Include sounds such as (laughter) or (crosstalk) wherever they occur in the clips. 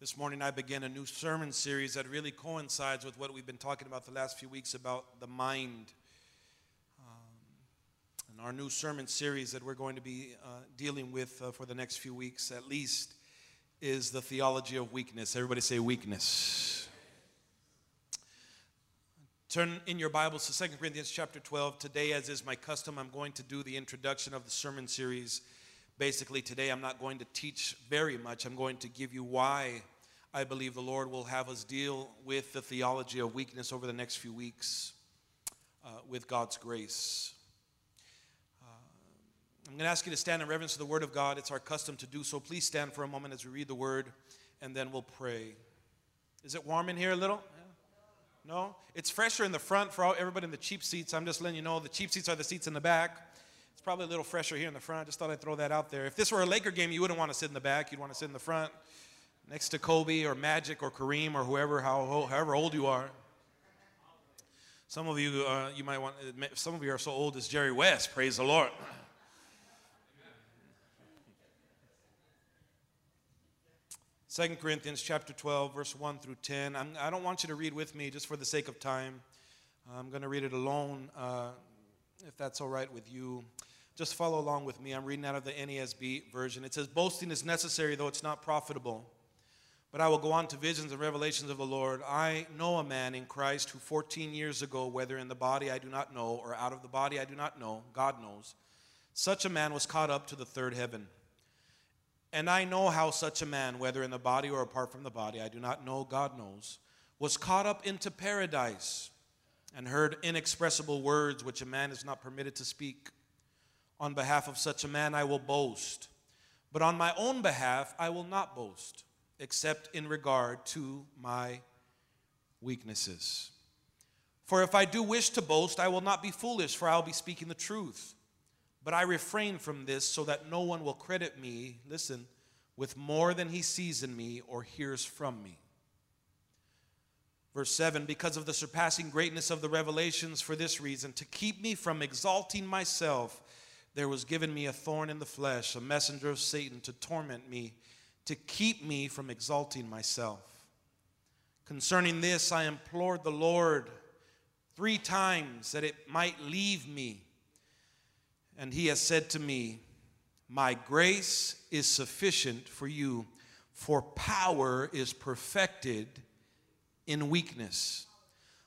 This morning, I begin a new sermon series that really coincides with what we've been talking about the last few weeks about the mind. Um, and our new sermon series that we're going to be uh, dealing with uh, for the next few weeks, at least, is the theology of weakness. Everybody say weakness. Turn in your Bibles to 2 Corinthians chapter 12. Today, as is my custom, I'm going to do the introduction of the sermon series basically today I'm not going to teach very much. I'm going to give you why I believe the Lord will have us deal with the theology of weakness over the next few weeks uh, with God's grace. Uh, I'm going to ask you to stand in reverence to the Word of God. It's our custom to do so. Please stand for a moment as we read the Word, and then we'll pray. Is it warm in here a little? No? It's fresher in the front for all, everybody in the cheap seats. I'm just letting you know the cheap seats are the seats in the back. It's probably a little fresher here in the front. I Just thought I'd throw that out there. If this were a Laker game, you wouldn't want to sit in the back. You'd want to sit in the front next to Kobe or Magic or Kareem or whoever, how, however old you are. Some of you, uh, you might want, some of you are so old as Jerry West. Praise the Lord. Second Corinthians chapter 12, verse 1 through 10. I'm, I do not want you to read with me just for the sake of time. I'm going to read it alone, uh, if that's all right with you. Just follow along with me. I'm reading out of the NASB version. It says, Boasting is necessary, though it's not profitable. But I will go on to visions and revelations of the Lord. I know a man in Christ who 14 years ago, whether in the body I do not know or out of the body I do not know, God knows, such a man was caught up to the third heaven. And I know how such a man, whether in the body or apart from the body, I do not know, God knows, was caught up into paradise and heard inexpressible words which a man is not permitted to speak. On behalf of such a man, I will boast. But on my own behalf, I will not boast, except in regard to my weaknesses. For if I do wish to boast, I will not be foolish, for I will be speaking the truth. But I refrain from this so that no one will credit me, listen, with more than he sees in me or hears from me. Verse 7 Because of the surpassing greatness of the revelations, for this reason, to keep me from exalting myself there was given me a thorn in the flesh, a messenger of Satan to torment me, to keep me from exalting myself. Concerning this, I implored the Lord three times that it might leave me. And he has said to me, My grace is sufficient for you, for power is perfected in weakness.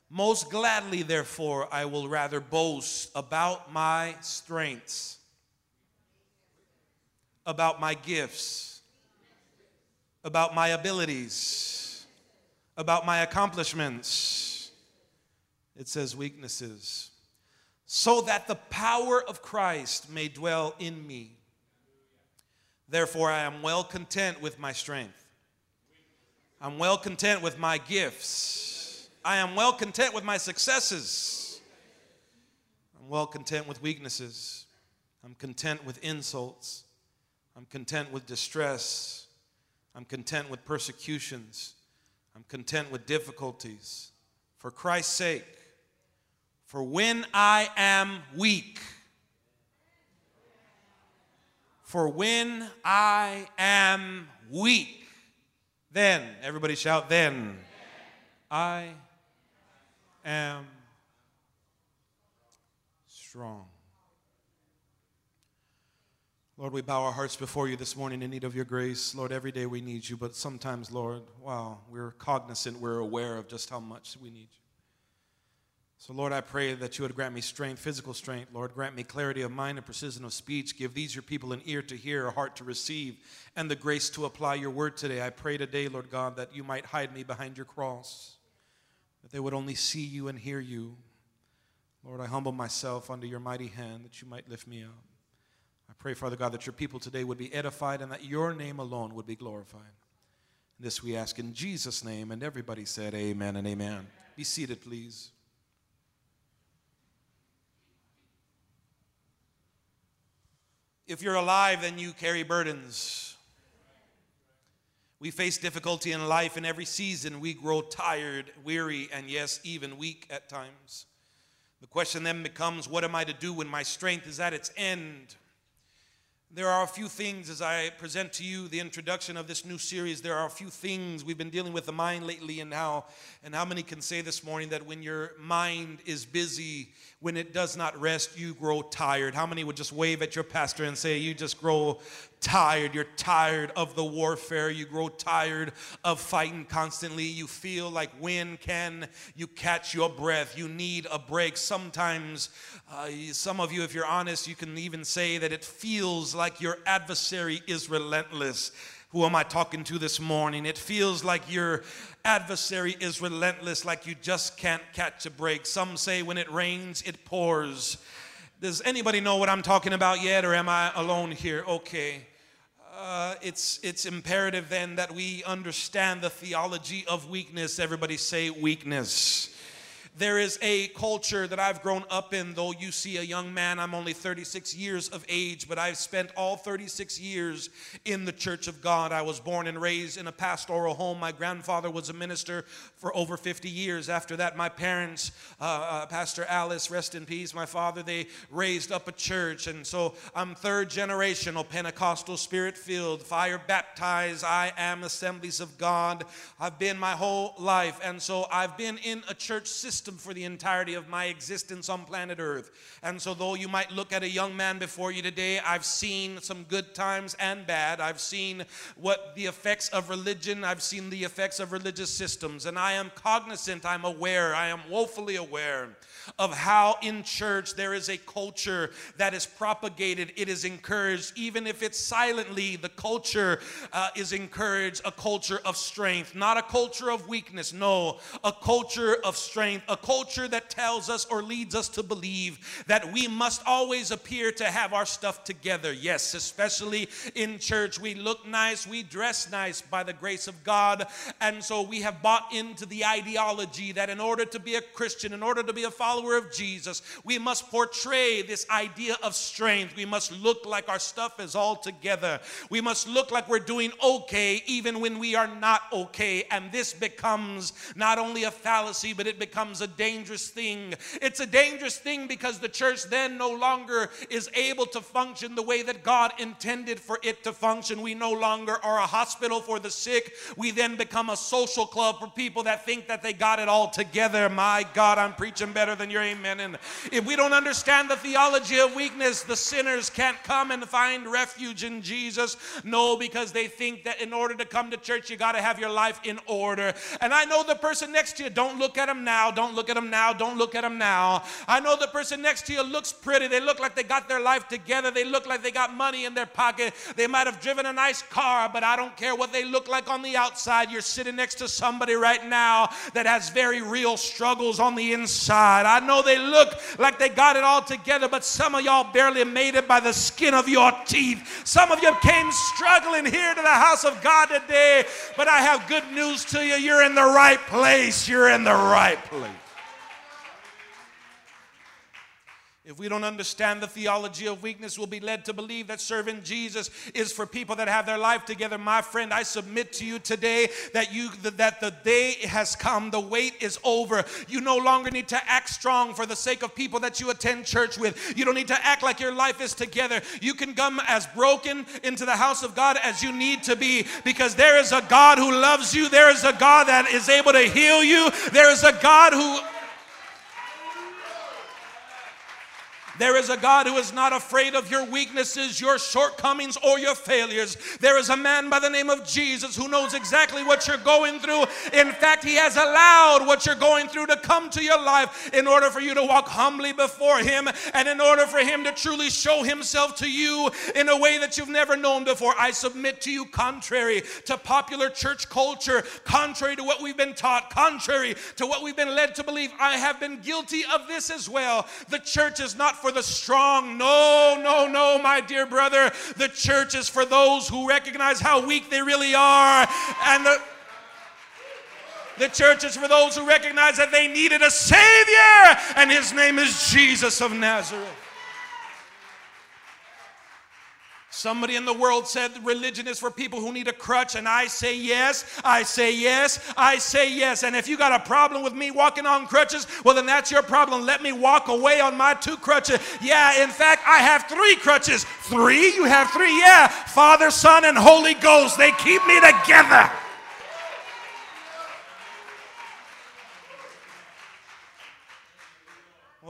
Most gladly, therefore, I will rather boast about my strengths, about my gifts, about my abilities, about my accomplishments. It says weaknesses, so that the power of Christ may dwell in me. Therefore, I am well content with my strength. I'm well content with my gifts. I am well content with my successes. I'm well content with weaknesses. I'm content with insults. I'm content with distress. I'm content with persecutions. I'm content with difficulties. For Christ's sake, for when I am weak, for when I am weak, then, everybody shout, then I am strong. Lord, we bow our hearts before you this morning in need of your grace. Lord, every day we need you, but sometimes, Lord, wow, we're cognizant, we're aware of just how much we need you. So, Lord, I pray that you would grant me strength, physical strength. Lord, grant me clarity of mind and precision of speech. Give these your people an ear to hear, a heart to receive, and the grace to apply your word today. I pray today, Lord God, that you might hide me behind your cross that they would only see you and hear you. Lord, I humble myself under your mighty hand that you might lift me up. I pray, Father God, that your people today would be edified and that your name alone would be glorified. And this we ask in Jesus' name. And everybody said, Amen and amen. Be seated, please. If you're alive, then you carry burdens. We face difficulty in life in every season. We grow tired, weary, and yes, even weak at times. The question then becomes what am I to do when my strength is at its end? There are a few things as I present to you the introduction of this new series. There are a few things we've been dealing with the mind lately, and how and how many can say this morning that when your mind is busy, when it does not rest, you grow tired. How many would just wave at your pastor and say, You just grow tired. You're tired of the warfare. You grow tired of fighting constantly. You feel like when can you catch your breath? You need a break. Sometimes, uh, some of you, if you're honest, you can even say that it feels like your adversary is relentless. Who am I talking to this morning? It feels like your adversary is relentless, like you just can't catch a break. Some say when it rains, it pours. Does anybody know what I'm talking about yet, or am I alone here? Okay uh, it's, it's imperative then that we understand the theology of weakness. Everybody say weakness. There is a culture that I've grown up in, though you see a young man, I'm only 36 years of age, but I've spent all 36 years in the church of God. I was born and raised in a pastoral home. My grandfather was a minister for over 50 years. After that, my parents, uh, uh, Pastor Alice, rest in peace, my father, they raised up a church. And so I'm third generational Pentecostal, spirit filled, fire baptized. I am assemblies of God. I've been my whole life. And so I've been in a church system system for the entirety of my existence on planet Earth. And so, though you might look at a young man before you today, I've seen some good times and bad. I've seen what the effects of religion, I've seen the effects of religious systems, and I am cognizant, I'm aware, I am woefully aware of how in church there is a culture that is propagated, it is encouraged, even if it's silently, the culture uh, is encouraged a culture of strength, not a culture of weakness, no, a culture of strength, a culture that tells us or leads us to believe that we must always appear to have our stuff together. Yes, especially in church, we look nice, we dress nice by the grace of God, and so we have bought into the ideology that in order to be a Christian, in order to be a follower, of Jesus, we must portray this idea of strength. We must look like our stuff is all together. We must look like we're doing okay even when we are not okay. And this becomes not only a fallacy, but it becomes a dangerous thing. It's a dangerous thing because the church then no longer is able to function the way that God intended for it to function. We no longer are a hospital for the sick. We then become a social club for people that think that they got it all together. My God, I'm preaching better than your amen. And if we don't understand the theology of weakness, the sinners can't come and find refuge in Jesus. No, because they think that in order to come to church, you got to have your life in order. And I know the person next to you, don't look at them now, don't look at them now, don't look at them now. I know the person next to you looks pretty. They look like they got their life together. They look like they got money in their pocket. They might have driven a nice car, but I don't care what they look like on the outside. You're sitting next to somebody right now that has very real struggles on the inside. I know they look like they got it all together, but some of y'all barely made it by the skin of your teeth. Some of you came struggling here to the house of God today, but I have good news to you. You're in the right place. You're in the right place. If we don't understand the theology of weakness, we'll be led to believe that serving Jesus is for people that have their life together. My friend, I submit to you today that you that the day has come, the wait is over. You no longer need to act strong for the sake of people that you attend church with. You don't need to act like your life is together. You can come as broken into the house of God as you need to be because there is a God who loves you. There is a God that is able to heal you. There is a God who There is a God who is not afraid of your weaknesses, your shortcomings, or your failures. There is a man by the name of Jesus who knows exactly what you're going through. In fact, he has allowed what you're going through to come to your life in order for you to walk humbly before him and in order for him to truly show himself to you in a way that you've never known before. I submit to you, contrary to popular church culture, contrary to what we've been taught, contrary to what we've been led to believe, I have been guilty of this as well. The church is not for the strong. No, no, no, my dear brother. The church is for those who recognize how weak they really are. And the the church is for those who recognize that they needed a Savior, and His name is Jesus of Nazareth. Somebody in the world said religion is for people who need a crutch, and I say yes, I say yes, I say yes. And if you got a problem with me walking on crutches, well, then that's your problem. Let me walk away on my two crutches. Yeah, in fact, I have three crutches. Three? You have three? Yeah. Father, Son, and Holy Ghost, they keep me together.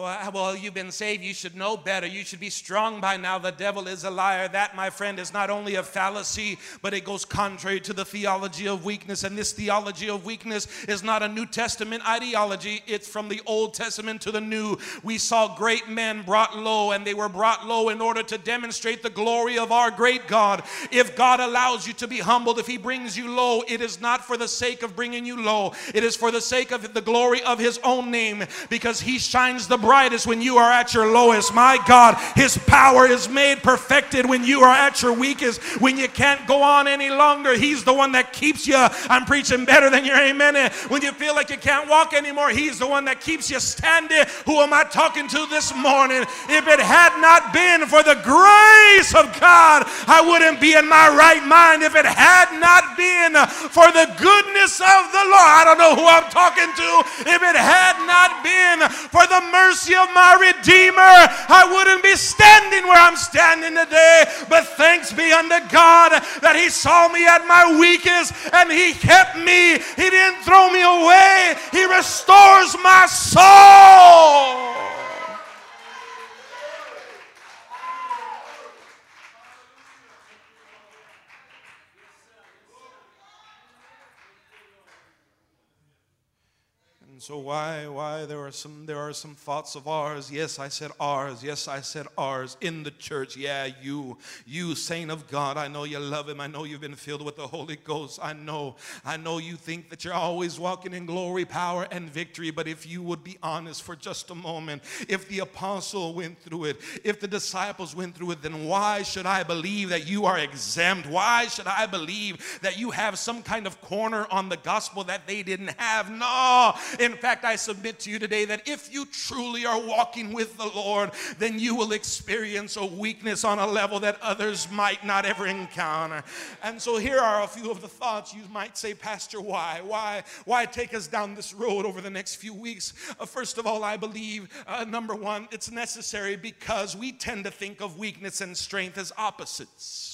Well, you've been saved. You should know better. You should be strong by now. The devil is a liar. That, my friend, is not only a fallacy, but it goes contrary to the theology of weakness. And this theology of weakness is not a New Testament ideology, it's from the Old Testament to the New. We saw great men brought low, and they were brought low in order to demonstrate the glory of our great God. If God allows you to be humbled, if He brings you low, it is not for the sake of bringing you low, it is for the sake of the glory of His own name, because He shines the brightest when you are at your lowest. My God, His power is made perfected when you are at your weakest, when you can't go on any longer. He's the one that keeps you. I'm preaching better than your amen. When you feel like you can't walk anymore, He's the one that keeps you standing. Who am I talking to this morning? If it had not been for the grace of God, I wouldn't be in my right mind. If it had not been for the goodness of the Lord, I don't know who I'm talking to. If it had not been for the mercy of my Redeemer, I wouldn't be standing where I'm standing today. But thanks be unto God that He saw me at my weakest and He kept me. He didn't throw me away, He restores my soul. So why why there are some there are some thoughts of ours? Yes i said ours. Yes i said ours in the church. Yeah you you saint of god i know you love him. I know you've been filled with the holy ghost. I know i know you think that you're always walking in glory power and victory. But if you would be honest for just a moment if the apostle went through it if the disciples went through it then why should i believe that you are exempt? Why should i believe that you have some kind of corner on the gospel that they didn't have? No in in fact, I submit to you today that if you truly are walking with the Lord, then you will experience a weakness on a level that others might not ever encounter. And so here are a few of the thoughts you might say, Pastor, why? Why, why take us down this road over the next few weeks? Uh, first of all, I believe, uh, number one, it's necessary because we tend to think of weakness and strength as opposites.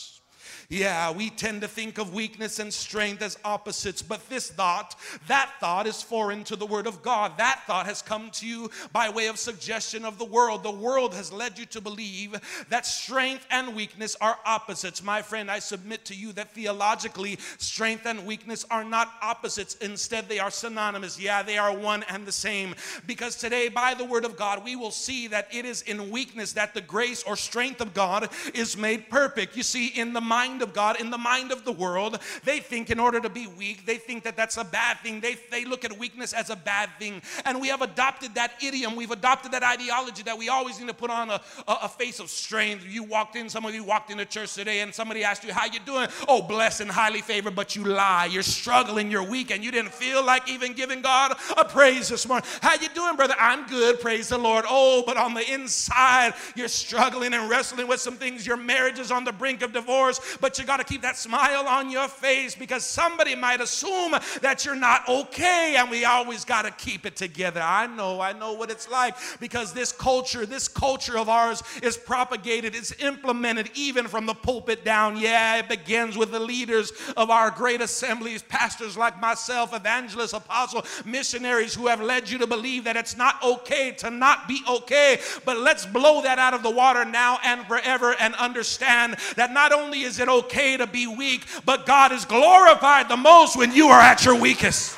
Yeah, we tend to think of weakness and strength as opposites, but this thought, that thought is foreign to the Word of God. That thought has come to you by way of suggestion of the world. The world has led you to believe that strength and weakness are opposites. My friend, I submit to you that theologically, strength and weakness are not opposites. Instead, they are synonymous. Yeah, they are one and the same. Because today, by the Word of God, we will see that it is in weakness that the grace or strength of God is made perfect. You see, in the mind mind of God, in the mind of the world, they think in order to be weak, they think that that's a bad thing. They, they look at weakness as a bad thing. And we have adopted that idiom, we've adopted that ideology that we always need to put on a, a, a face of strength. You walked in, some of you walked into church today, and somebody asked you, How you doing? Oh, blessed and highly favored, but you lie. You're struggling, you're weak, and you didn't feel like even giving God a praise this morning. How you doing, brother? I'm good, praise the Lord. Oh, but on the inside, you're struggling and wrestling with some things. Your marriage is on the brink of divorce, but but you got to keep that smile on your face because somebody might assume that you're not okay, and we always got to keep it together. I know, I know what it's like because this culture, this culture of ours is propagated, it's implemented even from the pulpit down. Yeah, it begins with the leaders of our great assemblies, pastors like myself, evangelists, apostles, missionaries who have led you to believe that it's not okay to not be okay. But let's blow that out of the water now and forever and understand that not only is it okay okay to be weak, but God is glorified the most when you are at your weakest.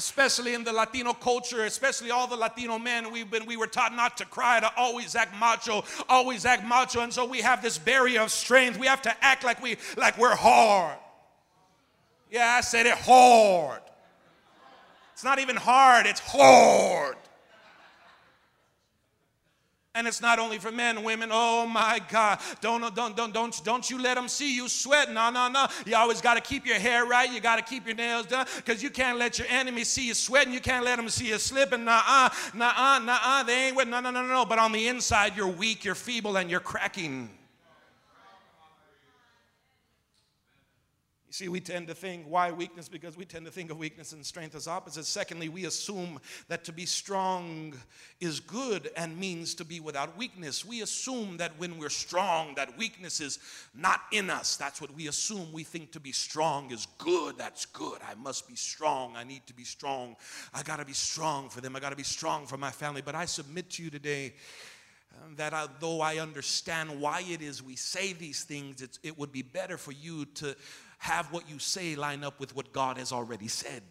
especially in the Latino culture, especially all the Latino men, we've been we were taught not to cry, to always act macho, always act macho, and so we have this barrier of strength. We have to act like we like we're hard. Yeah, I said it hard. It's not even hard, it's hard. And it's not only for men, women. Oh my God. Don't, don't, don't, don't, don't you let them see you sweat. No, no, no. You always got to keep your hair right. You got to keep your nails done because you can't let your enemy see you sweating. You can't let them see you slipping. Nah, uh, nah, uh, nah, uh. They ain't with, no, no, no, no. But on the inside, you're weak, you're feeble, and you're cracking. You see, we tend to think, why weakness? Because we tend to think of weakness and strength as opposites. Secondly, we assume that to be strong is good and means to be without weakness. We assume that when we're strong, that weakness is not in us. That's what we assume. We think to be strong is good. That's good. I must be strong. I need to be strong. I got to be strong for them. I got to be strong for my family. But I submit to you today um, that though I understand why it is we say these things, it would be better for you to have what you say line up with what God has already said.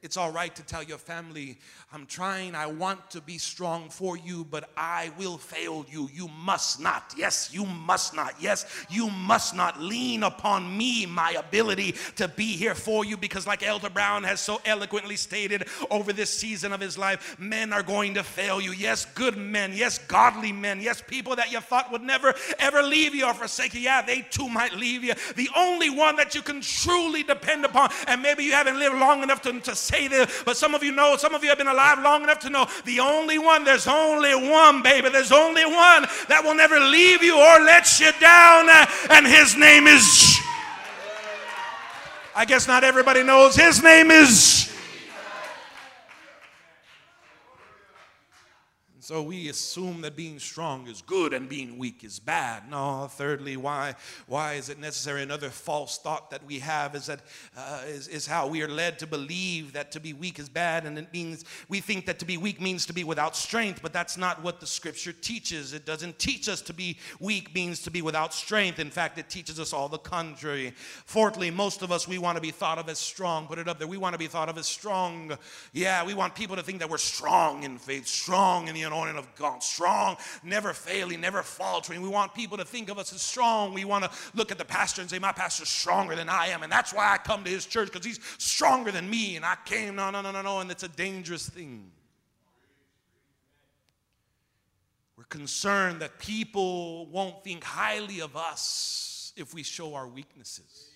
It's all right to tell your family, I'm trying, I want to be strong for you, but I will fail you. You must not. Yes, you must not. Yes, you must not lean upon me, my ability to be here for you, because, like Elder Brown has so eloquently stated over this season of his life, men are going to fail you. Yes, good men. Yes, godly men. Yes, people that you thought would never ever leave you or forsake you. Yeah, they too might leave you. The only one that you can truly depend upon, and maybe you haven't lived long enough to, to say this, but some of you know, some of you have been alive long enough to know the only one, there's only one, baby. There's only one that will never leave you or let you down, and his name is. I guess not everybody knows his name is So we assume that being strong is good and being weak is bad. No, thirdly, why, why is it necessary? Another false thought that we have is that uh, is, is how we are led to believe that to be weak is bad, and it means we think that to be weak means to be without strength, but that's not what the scripture teaches. It doesn't teach us to be weak means to be without strength. In fact, it teaches us all the contrary. Fourthly, most of us we want to be thought of as strong. Put it up there. We want to be thought of as strong. Yeah, we want people to think that we're strong in faith, strong in the anointing of God. Strong, never failing, never faltering. We want people to think of us as strong. We want to look at the pastor and say, My pastor's stronger than I am. And that's why I come to his church because he's stronger than me. And I came, no, no, no, no, no. And it's a dangerous thing. We're concerned that people won't think highly of us if we show our weaknesses.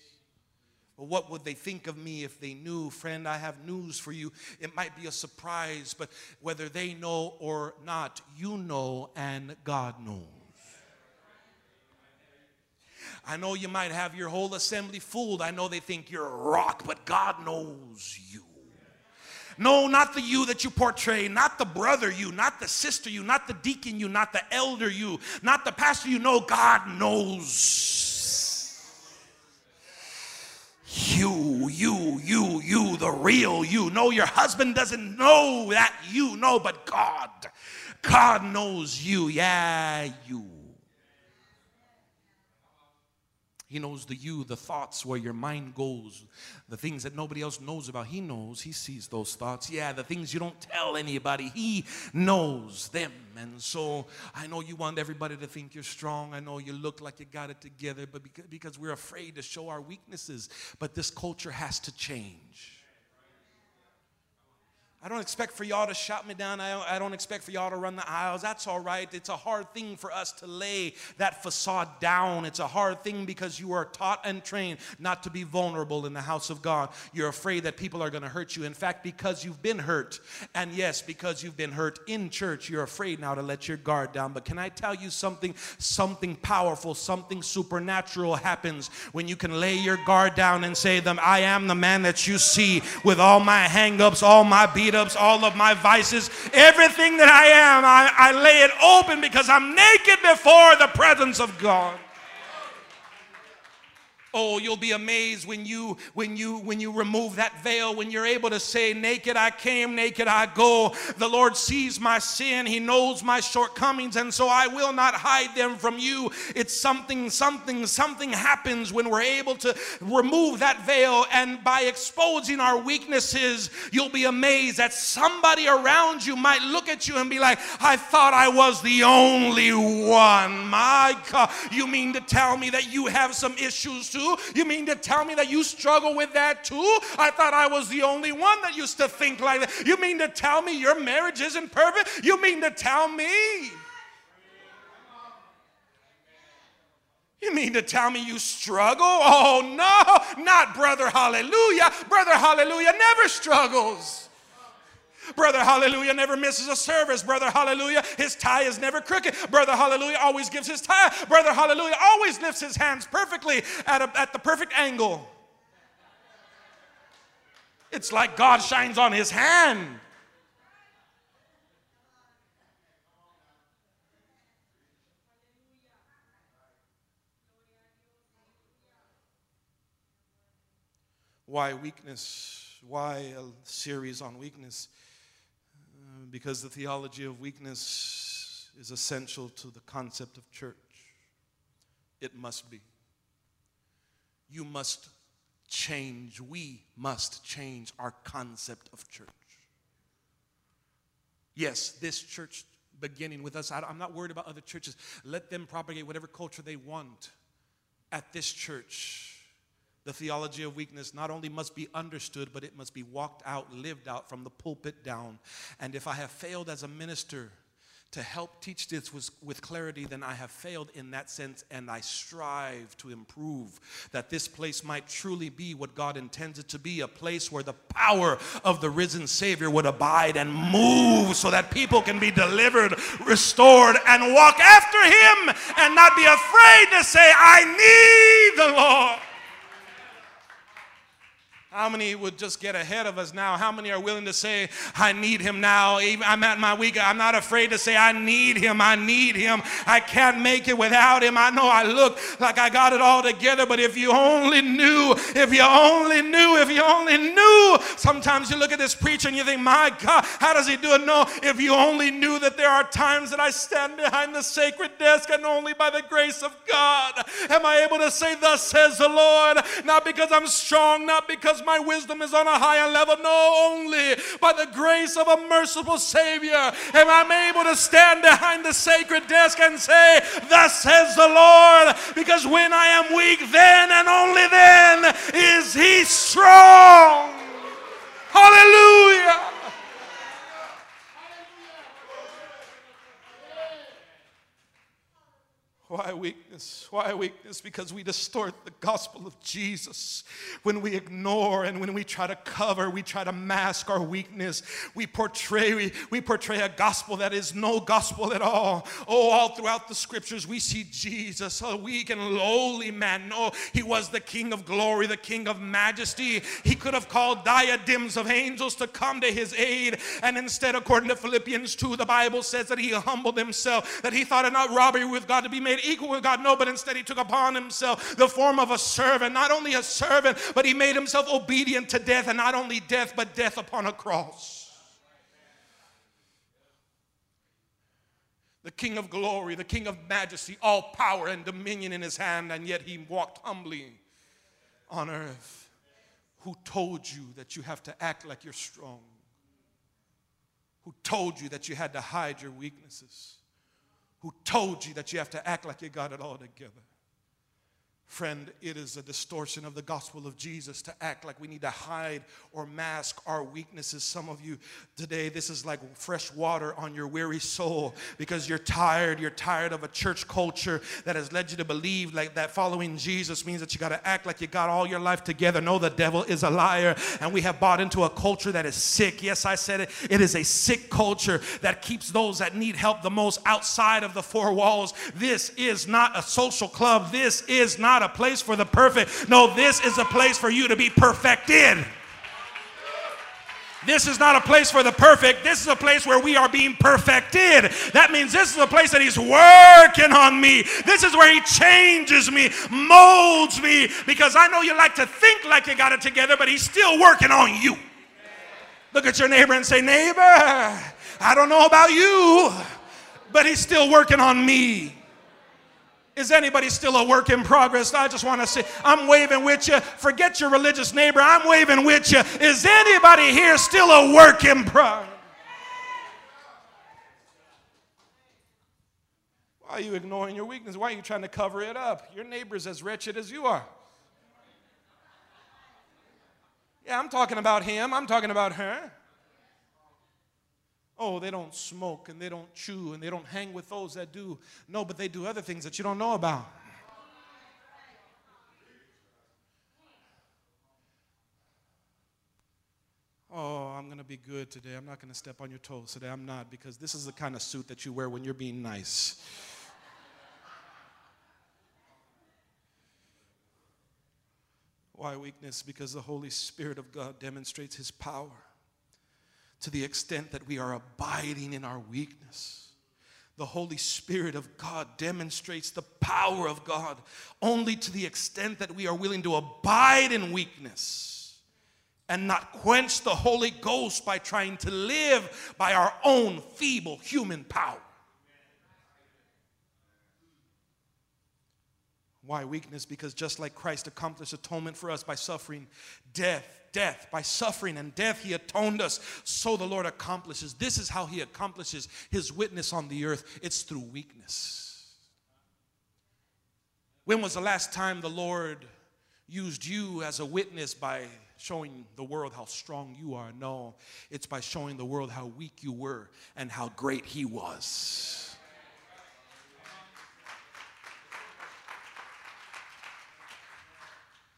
What would they think of me if they knew? Friend, I have news for you. It might be a surprise, but whether they know or not, you know and God knows. I know you might have your whole assembly fooled. I know they think you're a rock, but God knows you. No, not the you that you portray, not the brother you, not the sister you, not the deacon you, not the elder you, not the pastor you. know. God knows you, you, you, you, the real you. No, your husband doesn't know that you know, but God. God knows you. Yeah, you. He knows the you, the thoughts where your mind goes, the things that nobody else knows about. He knows, He sees those thoughts. Yeah, the things you don't tell anybody, He knows them. And so I know you want everybody to think you're strong. I know you look like you got it together, but because we're afraid to show our weaknesses. But this culture has to change. I don't expect for y'all to shout me down. I don't, expect for y'all to run the aisles. That's all right. It's a hard thing for us to lay that facade down. It's a hard thing because you are taught and trained not to be vulnerable in the house of God. You're afraid that people are going to hurt you. In fact, because you've been hurt, and yes, because you've been hurt in church, you're afraid now to let your guard down. But can I tell you something? Something powerful, something supernatural happens when you can lay your guard down and say, them, I am the man that you see with all my hangups, all my beat ups, all of my vices, everything that I am, I, I lay it open because I'm naked before the presence of God. Oh, you'll be amazed when you when you when you remove that veil, when you're able to say, Naked I came, naked I go. The Lord sees my sin, He knows my shortcomings, and so I will not hide them from you. It's something, something, something happens when we're able to remove that veil, and by exposing our weaknesses, you'll be amazed that somebody around you might look at you and be like, I thought I was the only one. My God, you mean to tell me that you have some issues too? Too? You mean to tell me that you struggle with that too? I thought I was the only one that used to think like that. You mean to tell me your marriage isn't perfect? You mean to tell me? You mean to tell me you struggle? Oh no, not brother hallelujah. Brother hallelujah never struggles. Brother Hallelujah never misses a service. Brother Hallelujah, his tie is never crooked. Brother Hallelujah always gives his tie. Brother Hallelujah always lifts his hands perfectly at, a, at the perfect angle. It's like God shines on his hand. Why weakness? Why a series on weakness? Because the theology of weakness is essential to the concept of church. It must be. You must change, we must change our concept of church. Yes, this church beginning with us, I'm not worried about other churches. Let them propagate whatever culture they want. At this church, the theology of weakness not only must be understood, but it must be walked out, lived out from the pulpit down. And if I have failed as a minister to help teach this with, clarity, then I have failed in that sense, and I strive to improve that this place might truly be what God intends it to be a place where the power of the risen Savior would abide and move so that people can be delivered, restored, and walk after Him and not be afraid to say, I need the Lord. How many would just get ahead of us now? How many are willing to say, I need him now? I'm at my weak. I'm not afraid to say, I need him. I need him. I can't make it without him. I know I look like I got it all together, but if you only knew, if you only knew, if you only knew. Sometimes you look at this preacher and you think, my God, how does he do it? No, if you only knew that there are times that I stand behind the sacred desk and only by the grace of God am I able to say, Thus says the Lord, not because I'm strong, not because my wisdom is on a higher level. No, only by the grace of a merciful Savior am I able to stand behind the sacred desk and say, Thus says the Lord, because when I am weak, then and only then is He strong. Hallelujah. Why weakness? Why weakness? Because we distort the gospel of Jesus. When we ignore and when we try to cover, we try to mask our weakness. We portray, we, we portray a gospel that is no gospel at all. Oh, all throughout the scriptures, we see Jesus, a weak and lowly man. No, he was the King of glory, the King of majesty. He could have called diadems of angels to come to his aid. And instead, according to Philippians 2, the Bible says that he humbled himself, that he thought it not robbery with God to be made equal with God. No, but instead he took upon himself the form of a servant. Not only a servant, but he made himself obedient to death, and not only death, but death upon a cross. The King of glory, the King of majesty, all power and dominion in his hand, and yet he walked humbly on earth. Who told you that you have to act like you're strong? Who told you that you had to hide your weaknesses? Who told you that you have to act like you got it all together. Friend, it is a distortion of the gospel of Jesus to act like we need to hide or mask our weaknesses. Some of you today, this is like fresh water on your weary soul because you're tired. You're tired of a church culture that has led you to believe like that following Jesus means that you got to act like you got all your life together. No, the devil is a liar. And we have bought into a culture that is sick. Yes, I said it. It is a sick culture that keeps those that need help the most outside of the four walls. This is not a social club. This is not a place for the perfect. No, this is a place for you to be perfected. This is not a place for the perfect. This is a place where we are being perfected. That means this is a place that He's working on me. This is where He changes me, molds me, because I know you like to think like you got it together, but He's still working on you. Look at your neighbor and say, Neighbor, I don't know about you, but He's still working on me. Is anybody still a work in progress? I just want to say, I'm waving with you. Forget your religious neighbor. I'm waving with you. Is anybody here still a work in progress? Why are you ignoring your weakness? Why are you trying to cover it up? Your neighbor's as wretched as you are. Yeah, I'm talking about him. I'm talking about her. Oh, they don't smoke and they don't chew and they don't hang with those that do. No, but they do other things that you don't know about. Oh, I'm going to be good today. I'm not going to step on your toes today. I'm not because this is the kind of suit that you wear when you're being nice. Why weakness? Because the Holy Spirit of God demonstrates His power to the extent that we are abiding in our weakness. The Holy Spirit of God demonstrates the power of God only to the extent that we are willing to abide in weakness and not quench the Holy Ghost by trying to live by our own feeble human power. Why weakness? Because just like Christ accomplished atonement for us by suffering death, death, by suffering and death, he atoned us. So the Lord accomplishes. This is how he accomplishes his witness on the earth it's through weakness. When was the last time the Lord used you as a witness by showing the world how strong you are? No, it's by showing the world how weak you were and how great he was.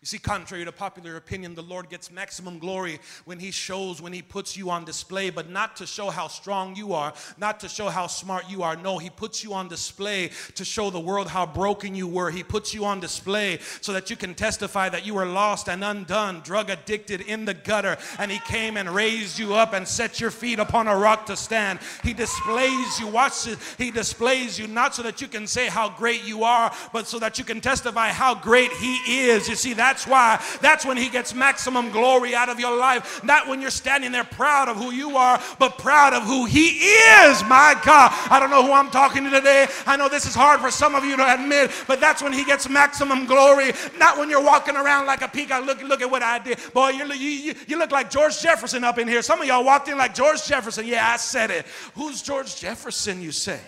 You see, contrary to popular opinion, the Lord gets maximum glory when He shows, when He puts you on display, but not to show how strong you are, not to show how smart you are. No, He puts you on display to show the world how broken you were. He puts you on display so that you can testify that you were lost and undone, drug addicted in the gutter, and He came and raised you up and set your feet upon a rock to stand. He displays you, watch it, He displays you not so that you can say how great you are, but so that you can testify how great He is. You see, that that's why. That's when He gets maximum glory out of your life. Not when you're standing there proud of who you are, but proud of who He is. My God. I don't know who I'm talking to today. I know this is hard for some of you to admit, but that's when He gets maximum glory. Not when you're walking around like a peacock. Look, look at what I did. Boy, you, you, you look like George Jefferson up in here. Some of y'all walked in like George Jefferson. Yeah, I said it. Who's George Jefferson, you say?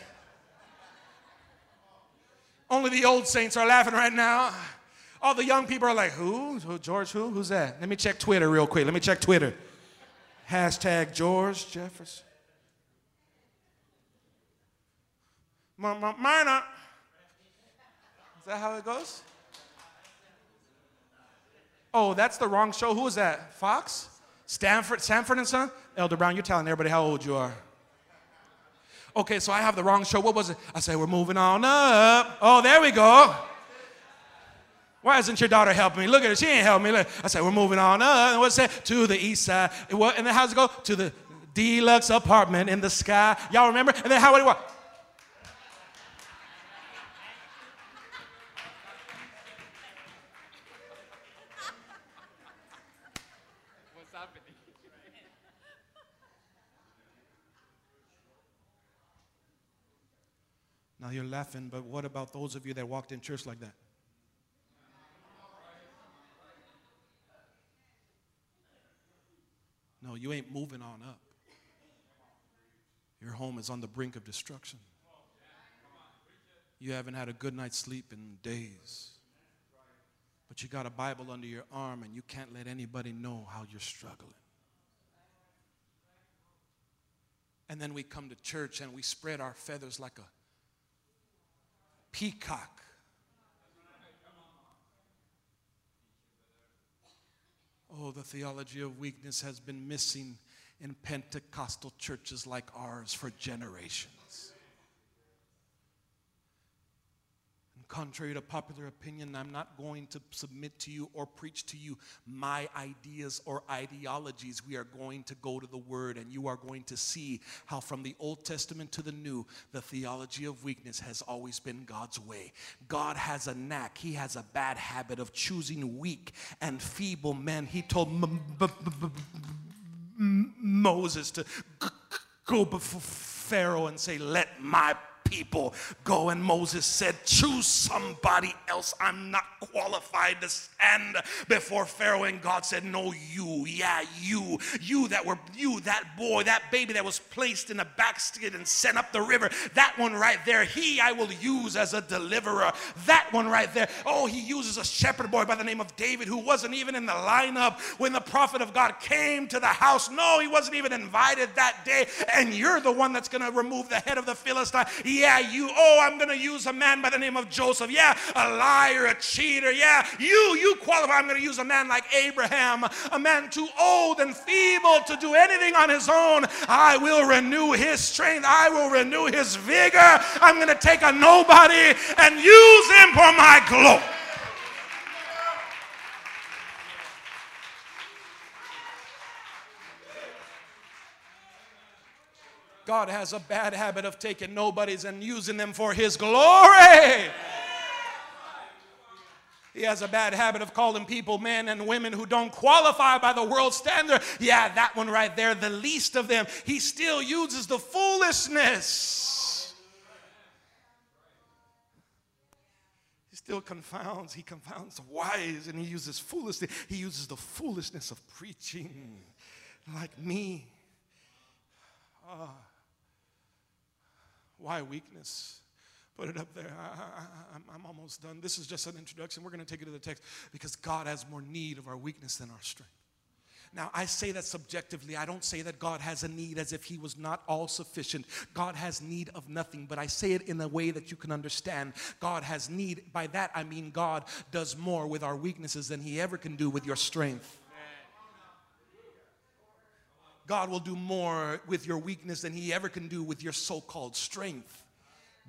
Only the old saints are laughing right now. All the young people are like, who? who? George who? Who's that? Let me check Twitter real quick. Let me check Twitter. Hashtag George Jefferson. Myrna. Is that how it goes? Oh, that's the wrong show. Who is that? Fox? Stanford, Sanford and Son? Elder Brown, you're telling everybody how old you are. Okay, so I have the wrong show. What was it? I say we're moving on up. Oh, there we go. Why isn't your daughter helping me? Look at her. She ain't helping me. Look. I said, we're moving on. And what's that? To the east side. And, then how's it go? To the deluxe apartment in the sky. Y'all remember? And then how would it work? Now you're laughing, but what about those of you that walked in church like that? You ain't moving on up. Your home is on the brink of destruction. You haven't had a good night's sleep in days. But you got a Bible under your arm and you can't let anybody know how you're struggling. And then we come to church and we spread our feathers like a peacock Oh, the theology of weakness has been missing in Pentecostal churches like ours for generations. Contrary to popular opinion, I'm not going to submit to you or preach to you my ideas or ideologies. We are going to go to the Word, and you are going to see how, from the Old Testament to the New, the theology of weakness has always been God's way. God has a knack, He has a bad habit of choosing weak and feeble men. He told Moses to go before Pharaoh and say, Let my people. Go. And Moses said, Choose somebody else. I'm not qualified to stand before Pharaoh. And God said, No, you. Yeah, you. You that were, you, that boy, that baby that was placed in a basket and sent up the river. That one right there, he I will use as a deliverer. That one right there. Oh, he uses a shepherd boy by the name of David who wasn't even in the lineup when the prophet of God came to the house. No, he wasn't even invited that day. And you're the one that's going to remove the head of the Philistine. Yeah, you. Oh, I'm going to use a man by the name of Joseph. Yeah, a liar, a cheater. Yeah, you, you qualify. I'm going to use a man like Abraham, a man too old and feeble to do anything on his own. I will renew his strength. I will renew his vigor. I'm going to take a nobody and use him for my glory. God has a bad habit of taking nobodies and using them for his glory. He has a bad habit of calling people men and women who don't qualify by the world standard. Yeah, that one right there, the least of them. He still uses the foolishness. He still confounds. He confounds the wise and he uses foolishness. He uses the foolishness of preaching like me. Ah. Why weakness? Put it up there. I, am almost done. This is just an introduction. We're going to take it to the text because God has more need of our weakness than our strength. Now, I say that subjectively. I don't say that God has a need as if He was not all sufficient. God has need of nothing, but I say it in a way that you can understand. God has need. By that, I mean God does more with our weaknesses than He ever can do with your strength. God will do more with your weakness than He ever can do with your so called strength.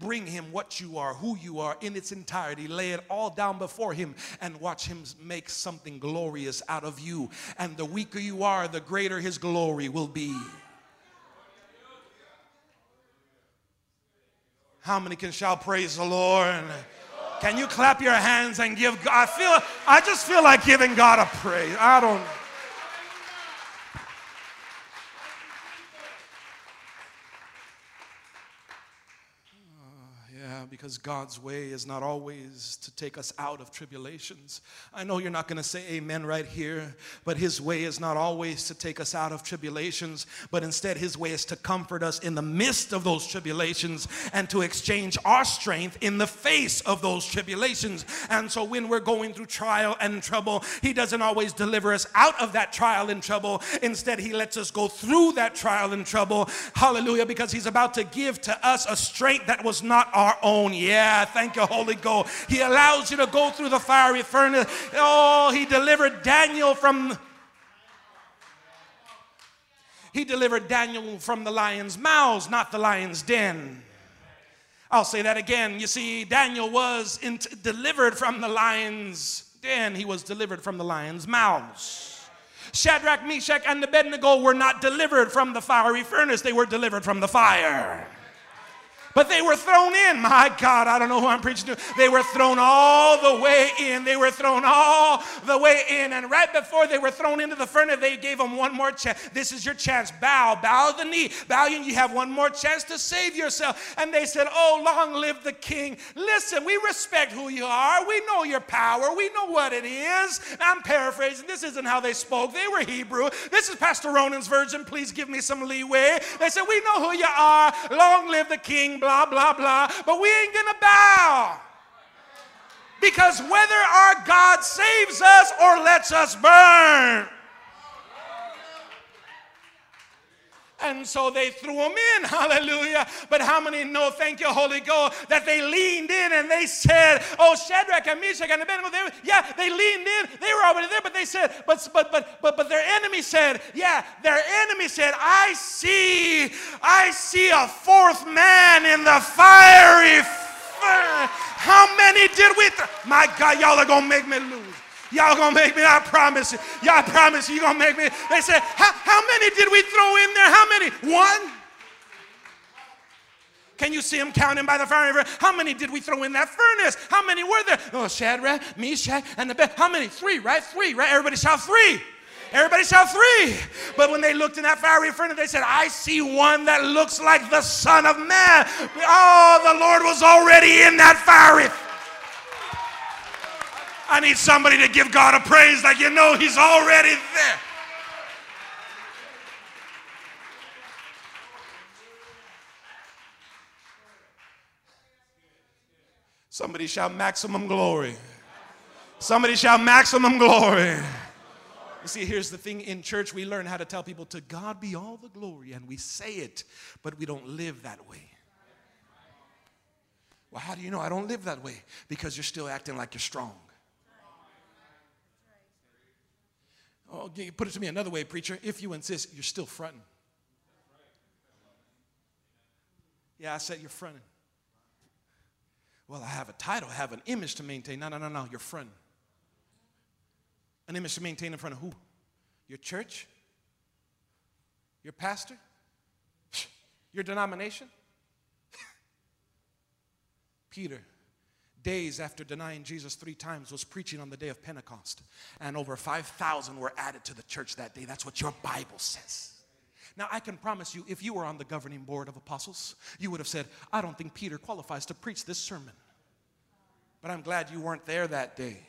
Bring Him what you are, who you are in its entirety. Lay it all down before Him and watch Him make something glorious out of you. And the weaker you are, the greater His glory will be. How many can shout praise the Lord? Can you clap your hands and give God? I feel I just feel like giving God a praise. I don't because God's way is not always to take us out of tribulations. I know you're not going to say amen right here, but His way is not always to take us out of tribulations, but instead His way is to comfort us in the midst of those tribulations and to exchange our strength in the face of those tribulations. And so when we're going through trial and trouble, He doesn't always deliver us out of that trial and trouble. Instead, He lets us go through that trial and trouble. Hallelujah, because He's about to give to us a strength that was not our own own. Yeah, thank you, Holy Ghost. He allows you to go through the fiery furnace. Oh, He delivered Daniel from. He delivered Daniel from the lion's mouths, not the lion's den. I'll say that again. You see, Daniel was in, delivered from the lion's den, he was delivered from the lion's mouths. Shadrach, Meshach, and Abednego were not delivered from the fiery furnace, they were delivered from the fire. But they were thrown in. My God, I don't know who I'm preaching to. They were thrown all the way in. They were thrown all the way in. And right before they were thrown into the furnace, they gave them one more chance. This is your chance. Bow, bow the knee. Bow, and you have one more chance to save yourself. And they said, Oh, long live the king. Listen, we respect who you are. We know your power. We know what it is. I'm paraphrasing. This isn't how they spoke. They were Hebrew. This is Pastor Ronan's version. Please give me some leeway. They said, We know who you are. Long live the king blah, blah, blah, but we ain't gonna bow. Because whether our God saves us or lets us burn, And so they threw him in, (laughs) hallelujah. But how many know, thank you, Holy Ghost, that they leaned in and they said, Oh, Shadrach and Meshach and Abednego, they, yeah, they leaned in. They were already there, but they said, but, but, but, but, but their enemy said, yeah, their enemy said, I see, I see a fourth man in the fiery furnace. How many did we? Th- My God, y'all are going to make me lose. Y'all gonna make me, I promise you. Y'all promise you, gonna make me. They said, how, how many did we throw in there? How many? One? Can you see them counting by the fire? How many did we throw in that furnace? How many were there? Oh, Shadrach, Meshach, and the bed. How many? Three, right? Three, right? Everybody shout three. Everybody shout three. But when they looked in that fiery furnace, they said, I see one that looks like the Son of Man. Oh, the Lord was already in that fiery. I need somebody to give God a praise like you know He's already there. Somebody shout maximum glory. Somebody shout maximum glory. You see, here's the thing in church, we learn how to tell people, to God be all the glory, and we say it, but we don't live that way. Well, how do you know I don't live that way? Because you're still acting like you're strong. Oh, put it to me another way, preacher. If you insist, you're still fronting. Yeah, I said you're fronting. Well, I have a title, I have an image to maintain. No, no, no, no, you're fronting. An image to maintain in front of who? Your church? Your pastor? Your denomination? (laughs) Peter, days after denying Jesus three times, was preaching on the day of Pentecost. And over 5,000 were added to the church that day. That's what your Bible says. Now, I can promise you, if you were on the governing board of apostles, you would have said, I don't think Peter qualifies to preach this sermon. But I'm glad you weren't there that day.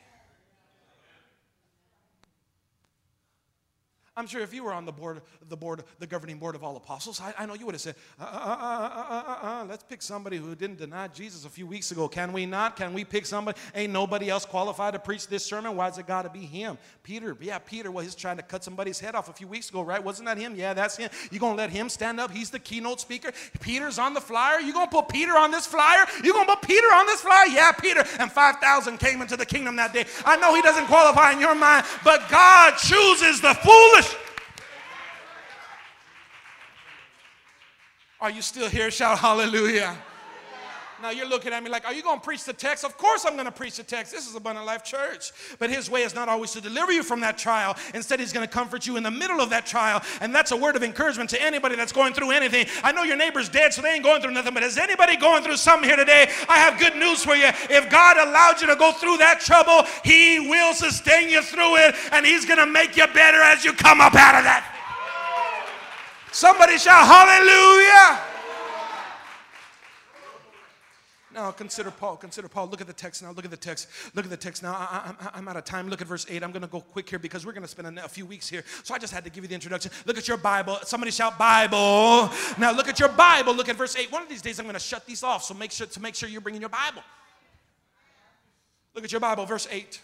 I'm sure if you were on the board, the board, the governing board of all apostles, I, I know you would have said, uh uh uh, uh, uh, uh, let's pick somebody who didn't deny Jesus a few weeks ago. Can we not? Can we pick somebody? Ain't nobody else qualified to preach this sermon. Why's it got to be him? Peter, yeah, Peter, well, he's trying to cut somebody's head off a few weeks ago, right? Wasn't that him? Yeah, that's him. You gonna let him stand up? He's the keynote speaker. Peter's on the flyer. You gonna put Peter on this flyer? You gonna put Peter on this flyer? Yeah, Peter. And 5,000 came into the kingdom that day. I know he doesn't qualify in your mind, but God chooses the foolish. Are you still here? Shout hallelujah. Now you're looking at me like, are you going to preach the text? Of course I'm going to preach the text. This is Abundant Life Church. But his way is not always to deliver you from that trial. Instead, he's going to comfort you in the middle of that trial. And that's a word of encouragement to anybody that's going through anything. I know your neighbor's dead, so they ain't going through nothing. But is anybody going through something here today? I have good news for you. If God allowed you to go through that trouble, he will sustain you through it. And he's going to make you better as you come up out of that. Somebody shout hallelujah. Now consider Paul. Consider Paul. Look at the text now. Look at the text. Look at the text now. I, am out of time. Look at verse 8. I'm going to go quick here because we're going to spend a, a, few weeks here. So I just had to give you the introduction. Look at your Bible. Somebody shout Bible. Now look at your Bible. Look at verse 8. One of these days I'm going to shut these off. So make sure to make sure you're bringing your Bible. Look at your Bible, verse 8.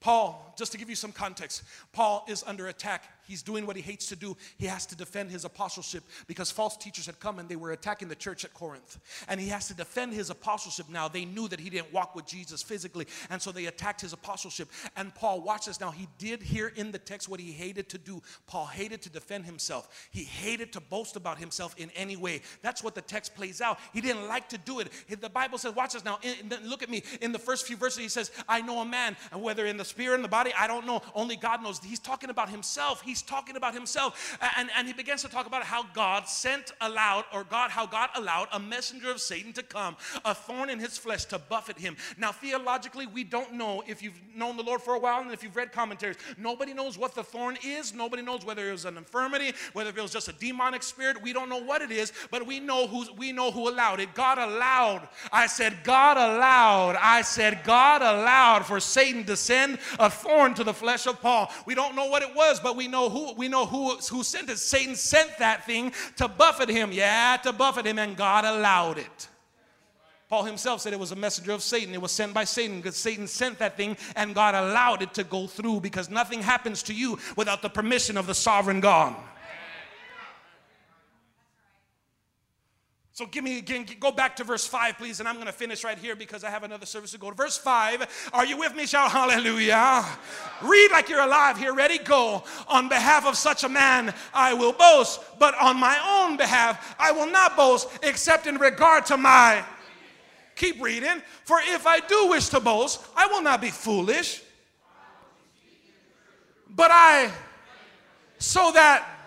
Paul, just to give you some context, Paul is under attack He's doing what he hates to do. He has to defend his apostleship because false teachers had come and they were attacking the church at Corinth. And he has to defend his apostleship now. They knew that he didn't walk with Jesus physically, and so they attacked his apostleship. And Paul, watch this now. He did hear in the text what he hated to do. Paul hated to defend himself, he hated to boast about himself in any way. That's what the text plays out. He didn't like to do it. The Bible says, watch this now. In, look at me. In the first few verses, he says, I know a man, and whether in the spirit and the body, I don't know. Only God knows. He's talking about himself. He's talking about himself. And, and he begins to talk about how God sent allowed, or God, how God allowed a messenger of Satan to come, a thorn in his flesh to buffet him. Now, theologically, we don't know if you've known the Lord for a while and if you've read commentaries. Nobody knows what the thorn is. Nobody knows whether it was an infirmity, whether it was just a demonic spirit. We don't know what it is, but we know who we know who allowed it. God allowed. I said, God allowed. I said, God allowed for Satan to send a thorn to the flesh of Paul. We don't know what it was, but we know who we know who, who sent it. Satan sent that thing to buffet him. Yeah, to buffet him, and God allowed it. Paul himself said it was a messenger of Satan. It was sent by Satan because Satan sent that thing and God allowed it to go through because nothing happens to you without the permission of the sovereign God. So give me again, go back to verse 5, please, and I'm going to finish right here because I have another service to go to. Verse 5, are you with me? Shout hallelujah. Read like you're alive here. Ready? Go. On behalf of such a man, I will boast, but on my own behalf, I will not boast except in regard to my. Keep reading. For if I do wish to boast, I will not be foolish, but I, so that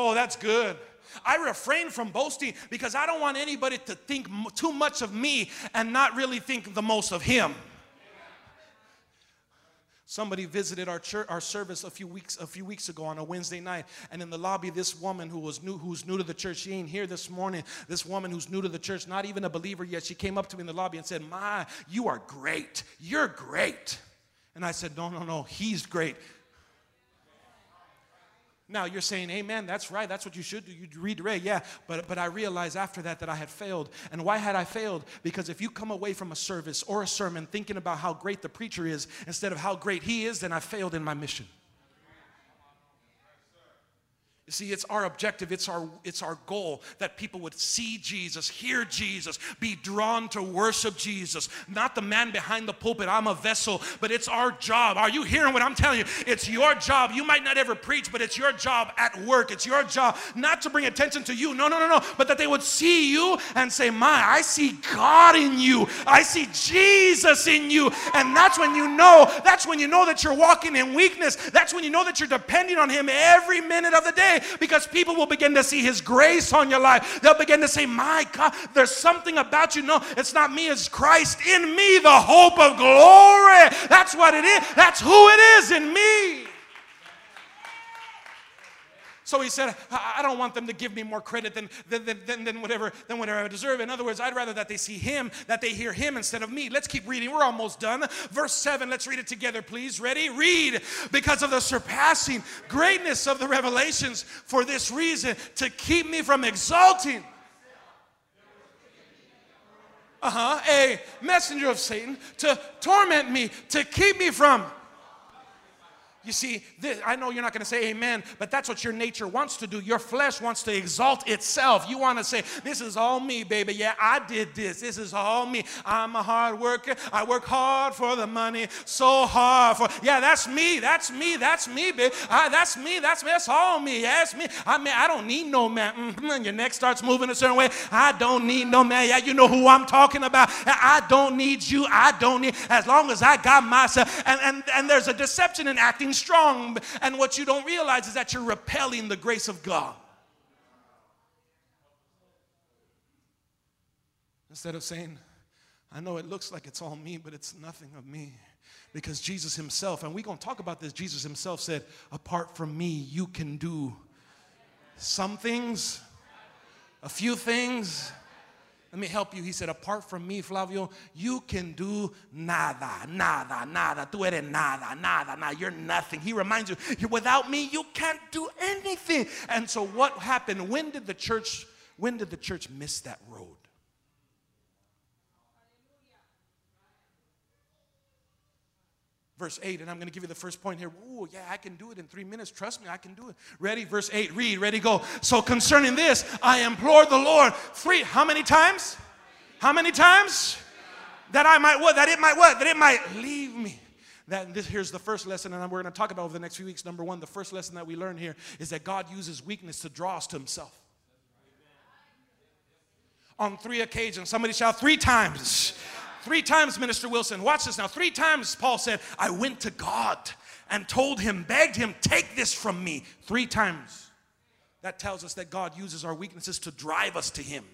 Oh, that's good. I refrain from boasting because I don't want anybody to think too much of me and not really think the most of him. Somebody visited our church, our service a few weeks a few weeks ago on a Wednesday night, and in the lobby, this woman who was new who's new to the church, she ain't here this morning. This woman who's new to the church, not even a believer yet, she came up to me in the lobby and said, "My, you are great. You're great." And I said, "No, no, no. He's great. Now you're saying, Amen, that's right, that's what you should do. You read Ray, yeah. But but I realized after that that I had failed. And why had I failed? Because if you come away from a service or a sermon thinking about how great the preacher is instead of how great he is, then I failed in my mission. See, it's our objective, it's our, it's our goal that people would see Jesus, hear Jesus, be drawn to worship Jesus. Not the man behind the pulpit, I'm a vessel, but it's our job. Are you hearing what I'm telling you? It's your job. You might not ever preach, but it's your job at work. It's your job not to bring attention to you, no, no, no, no, but that they would see you and say, My, I see God in you, I see Jesus in you. And that's when you know, that's when you know that you're walking in weakness. That's when you know that you're depending on Him every minute of the day because people will begin to see His grace on your life. They'll begin to say, My God, there's something about you. No, it's not me, it's Christ in me, the hope of glory. That's what it is. That's who it is in me. So he said, I don't want them to give me more credit than, than, than, than, whatever, than whatever I deserve. In other words, I'd rather that they see him, that they hear him instead of me. Let's keep reading. We're almost done. Verse 7, let's read it together, please. Ready? Read. Because of the surpassing greatness of the revelations, for this reason, to keep me from exalting uh-huh, a messenger of Satan to torment me, to keep me from you see, this, I know you're not going to say amen, but that's what your nature wants to do. Your flesh wants to exalt itself. You want to say, This is all me, baby. Yeah, I did this. This is all me. I'm a hard worker. I work hard for the money, so hard for. Yeah, that's me. That's me. That's me, baby. That's me. That's me. That's all me. Yeah, that's me. I mean, I don't need no man. Mm-hmm. Your neck starts moving a certain way. I don't need no man. Yeah, you know who I'm talking about. I don't need you. I don't need. As long as I got myself. And, and, and there's a deception in acting strong. And what you don't realize is that you're repelling the grace of God. Instead of saying, I know it looks like it's all me, but it's nothing of me. Because Jesus Himself, and we're going to talk about this, Jesus Himself said, Apart from me, you can do some things, a few things, let me help you. He said, apart from me, Flavio, you can do nada, nada, nada. Tú eres nada, nada, nada. You're nothing. He reminds you, without me, you can't do anything. And so what happened? When did the church, when did the church miss that road? Verse 8, and I'm going to give you the first point here. Oh, yeah, I can do it in three minutes. Trust me, I can do it. Ready? Verse 8, read, ready, go. So concerning this, I implore the Lord three, how many times? How many times? That I might what? That it might what? That it might leave me. That this, here's the first lesson, and we're going to talk about over the next few weeks. Number one, the first lesson that we learn here is that God uses weakness to draw us to Himself. On three occasions, somebody shout three times. Three times, Minister Wilson, watch this now. Three times, Paul said, I went to God and told him, begged him, take this from me. Three times. That tells us that God uses our weaknesses to drive us to Him.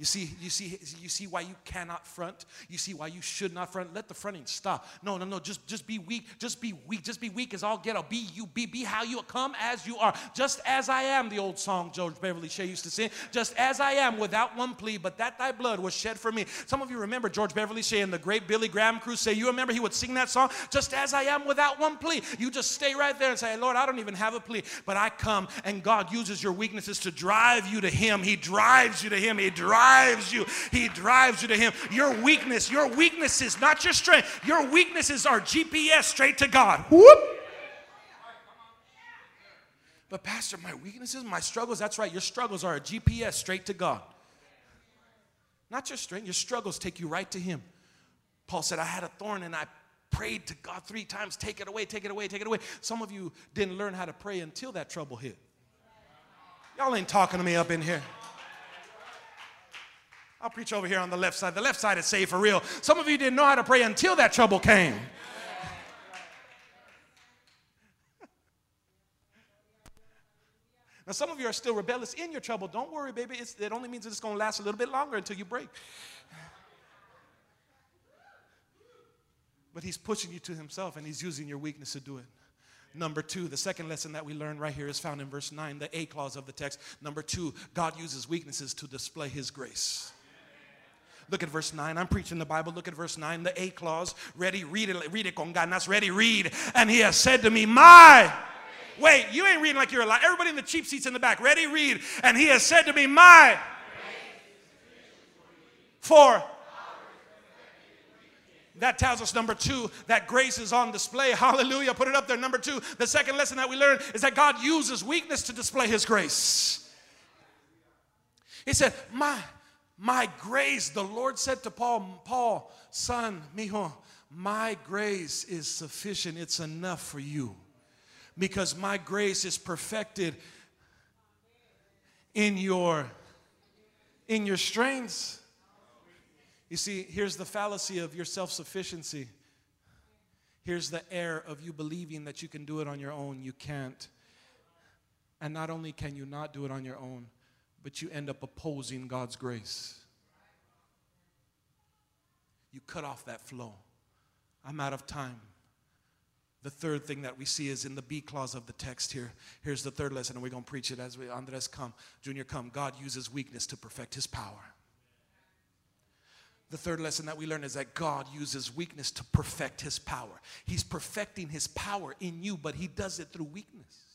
You see, you see, you see why you cannot front. You see why you should not front. Let the fronting stop. No, no, no. Just, just be weak. Just be weak. Just be weak as all get out. Be you. Be, be how you come as you are. Just as I am. The old song George Beverly Shea used to sing. Just as I am, without one plea, but that thy blood was shed for me. Some of you remember George Beverly Shea and the great Billy Graham crusade. You remember he would sing that song. Just as I am, without one plea. You just stay right there and say, Lord, I don't even have a plea, but I come, and God uses your weaknesses to drive you to Him. He drives you to Him. He drives drives you. He drives you to Him. Your weakness, your weaknesses, not your strength, your weaknesses are GPS straight to God. Whoop. But, Pastor, my weaknesses, my struggles, that's right, your struggles are a GPS straight to God. Not your strength, your struggles take you right to Him. Paul said, I had a thorn and I prayed to God three times, take it away, take it away, take it away. Some of you didn't learn how to pray until that trouble hit. Y'all ain't talking to me up in here. I'll preach over here on the left side. The left side is saved for real. Some of you didn't know how to pray until that trouble came. Now, some of you are still rebellious in your trouble. Don't worry, baby. It's, it only means it's going to last a little bit longer until you break. But he's pushing you to himself and he's using your weakness to do it. Number two, the second lesson that we learn right here is found in verse 9, the A clause of the text. Number two, God uses weaknesses to display his grace. Look at verse 9. I'm preaching the Bible. Look at verse 9, the A clause. Ready, read it, read it con ganas. Ready, read. And he has said to me, My. Wait, you ain't reading like you're alive. Everybody in the cheap seats in the back. Ready, read. And he has said to me, My. For that tells us number two that grace is on display hallelujah put it up there number two the second lesson that we learn is that god uses weakness to display his grace he said my my grace the lord said to paul paul son mijo my grace is sufficient it's enough for you because my grace is perfected in your in your strengths you see, here's the fallacy of your self sufficiency. Here's the error of you believing that you can do it on your own. You can't. And not only can you not do it on your own, but you end up opposing God's grace. You cut off that flow. I'm out of time. The third thing that we see is in the B clause of the text here. Here's the third lesson, and we're going to preach it as we, Andres come, Junior come. God uses weakness to perfect his power. The third lesson that we learn is that God uses weakness to perfect his power. He's perfecting his power in you, but he does it through weakness.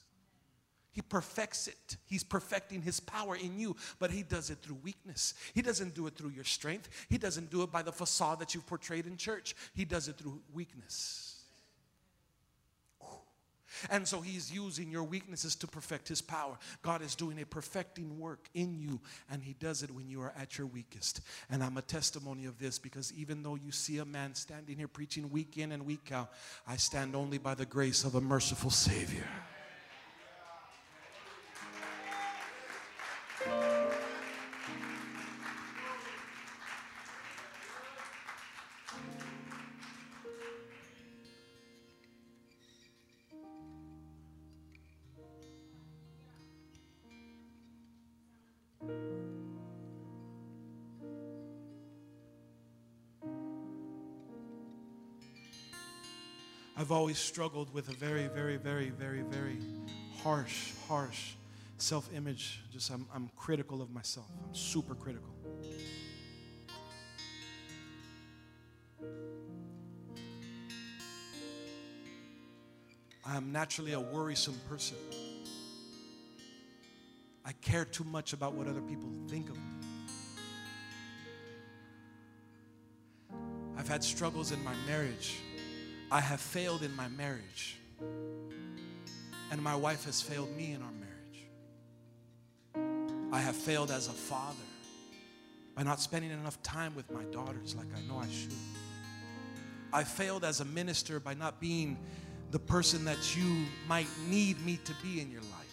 He perfects it. He's perfecting his power in you, but he does it through weakness. He doesn't do it through your strength. He doesn't do it by the facade that you've portrayed in church. He does it through weakness. And so he's using your weaknesses to perfect his power. God is doing a perfecting work in you, and he does it when you are at your weakest. And I'm a testimony of this because even though you see a man standing here preaching week in and week out, I stand only by the grace of a merciful Savior. I've always struggled with a very, very, very, very, very harsh, harsh self image. Just, I'm, I'm critical of myself. I'm super critical. I am naturally a worrisome person. I care too much about what other people think of me. I've had struggles in my marriage. I have failed in my marriage. And my wife has failed me in our marriage. I have failed as a father by not spending enough time with my daughters like I know I should. I failed as a minister by not being the person that you might need me to be in your life.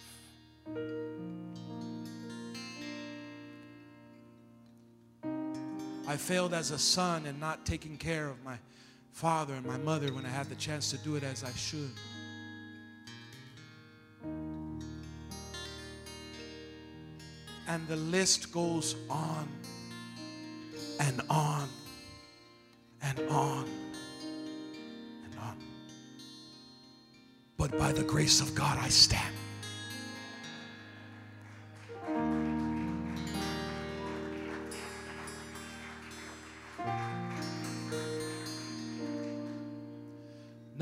I failed as a son in not taking care of my father and my mother when I had the chance to do it as I should. And the list goes on and on and on and on. But by the grace of God, I stand.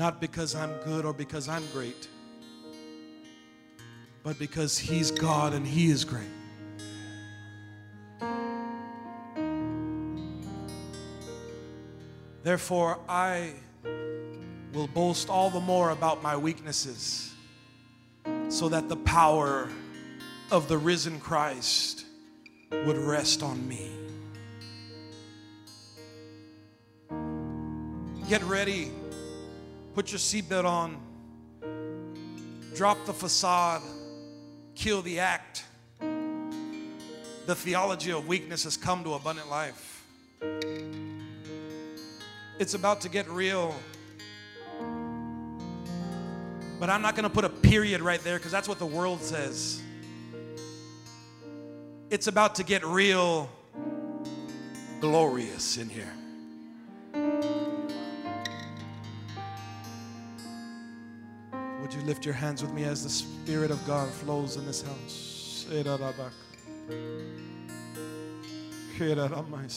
Not because I'm good or because I'm great, but because He's God and He is great. Therefore, I will boast all the more about my weaknesses so that the power of the risen Christ would rest on me. Get ready Put your seatbelt on. Drop the facade. Kill the act. The theology of weakness has come to abundant life. It's about to get real. But I'm not going to put a period right there because that's what the world says. It's about to get real glorious in here. Would you lift your hands with me as the Spirit of God flows in this house?